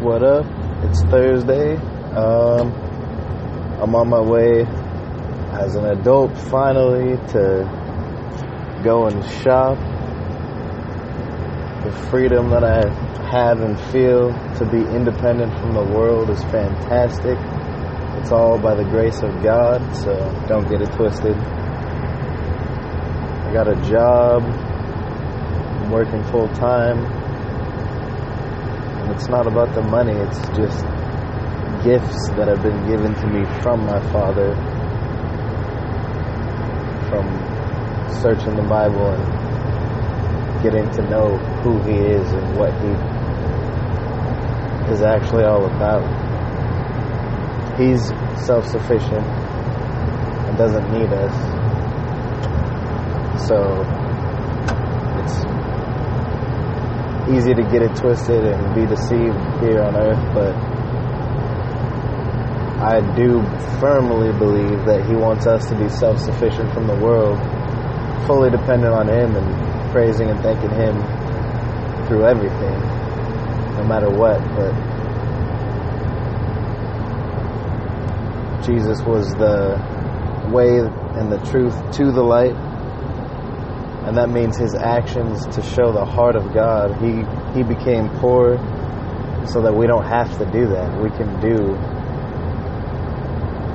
What up? It's Thursday. Um, I'm on my way as an adult finally to go and shop. The freedom that I have and feel to be independent from the world is fantastic. It's all by the grace of God, so don't get it twisted. I got a job, I'm working full time, it's not about the money, it's just gifts that have been given to me from my Father, from searching the Bible and getting to know who He is and what He is actually all about. He's self sufficient and doesn't need us. So it's easy to get it twisted and be deceived here on earth, but I do firmly believe that He wants us to be self sufficient from the world, fully dependent on Him and praising and thanking Him through everything, no matter what. But Jesus was the way and the truth to the light. And that means his actions to show the heart of God. He he became poor so that we don't have to do that. We can do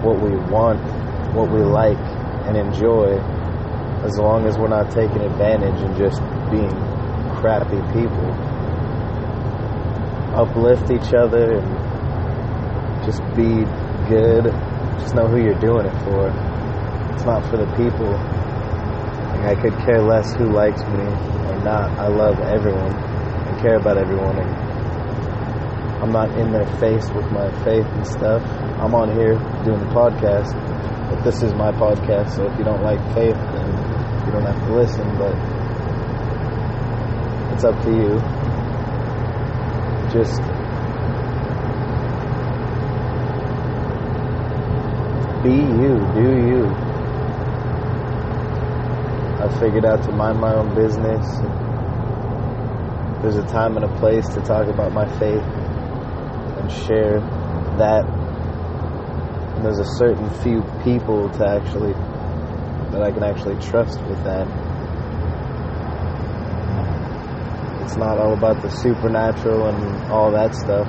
what we want, what we like and enjoy as long as we're not taking advantage and just being crappy people. Uplift each other and just be good just know who you're doing it for. It's not for the people. I could care less who likes me or not. I love everyone and care about everyone. And I'm not in their face with my faith and stuff. I'm on here doing the podcast, but this is my podcast. So if you don't like faith, then you don't have to listen. But it's up to you. Just be you, do you. Figured out to mind my own business. There's a time and a place to talk about my faith and share that. And there's a certain few people to actually that I can actually trust with that. It's not all about the supernatural and all that stuff.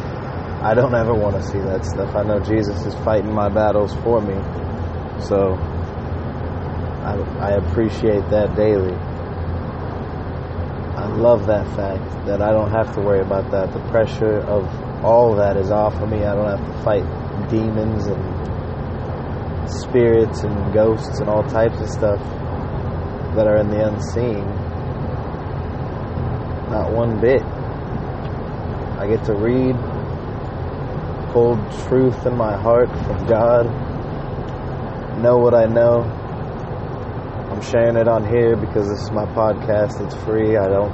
I don't ever want to see that stuff. I know Jesus is fighting my battles for me. So I, I appreciate that daily. I love that fact that I don't have to worry about that. The pressure of all that is off of me. I don't have to fight demons and spirits and ghosts and all types of stuff that are in the unseen. Not one bit. I get to read hold truth in my heart from God, know what I know. I'm sharing it on here because this is my podcast. It's free. I don't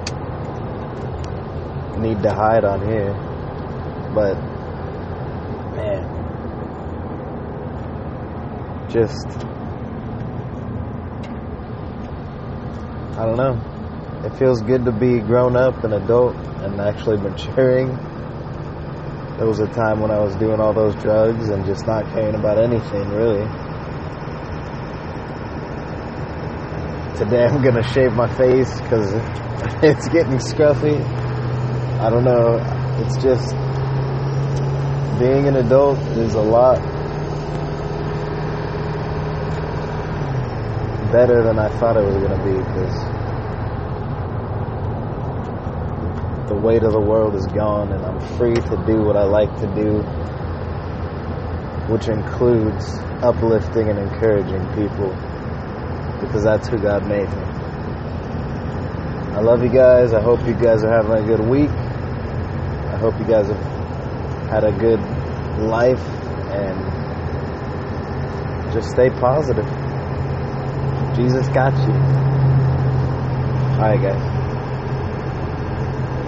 need to hide on here. But, man, just, I don't know. It feels good to be grown up and adult and actually maturing there was a time when I was doing all those drugs and just not caring about anything really. Today I'm gonna shave my face because it's getting scruffy. I don't know. It's just being an adult is a lot better than I thought it was gonna be because the weight of the world is gone and I'm free to do what I like to do, which includes uplifting and encouraging people because that's who God made me. I love you guys. I hope you guys are having a good week. I hope you guys have had a good life and just stay positive. Jesus got you. All right, guys.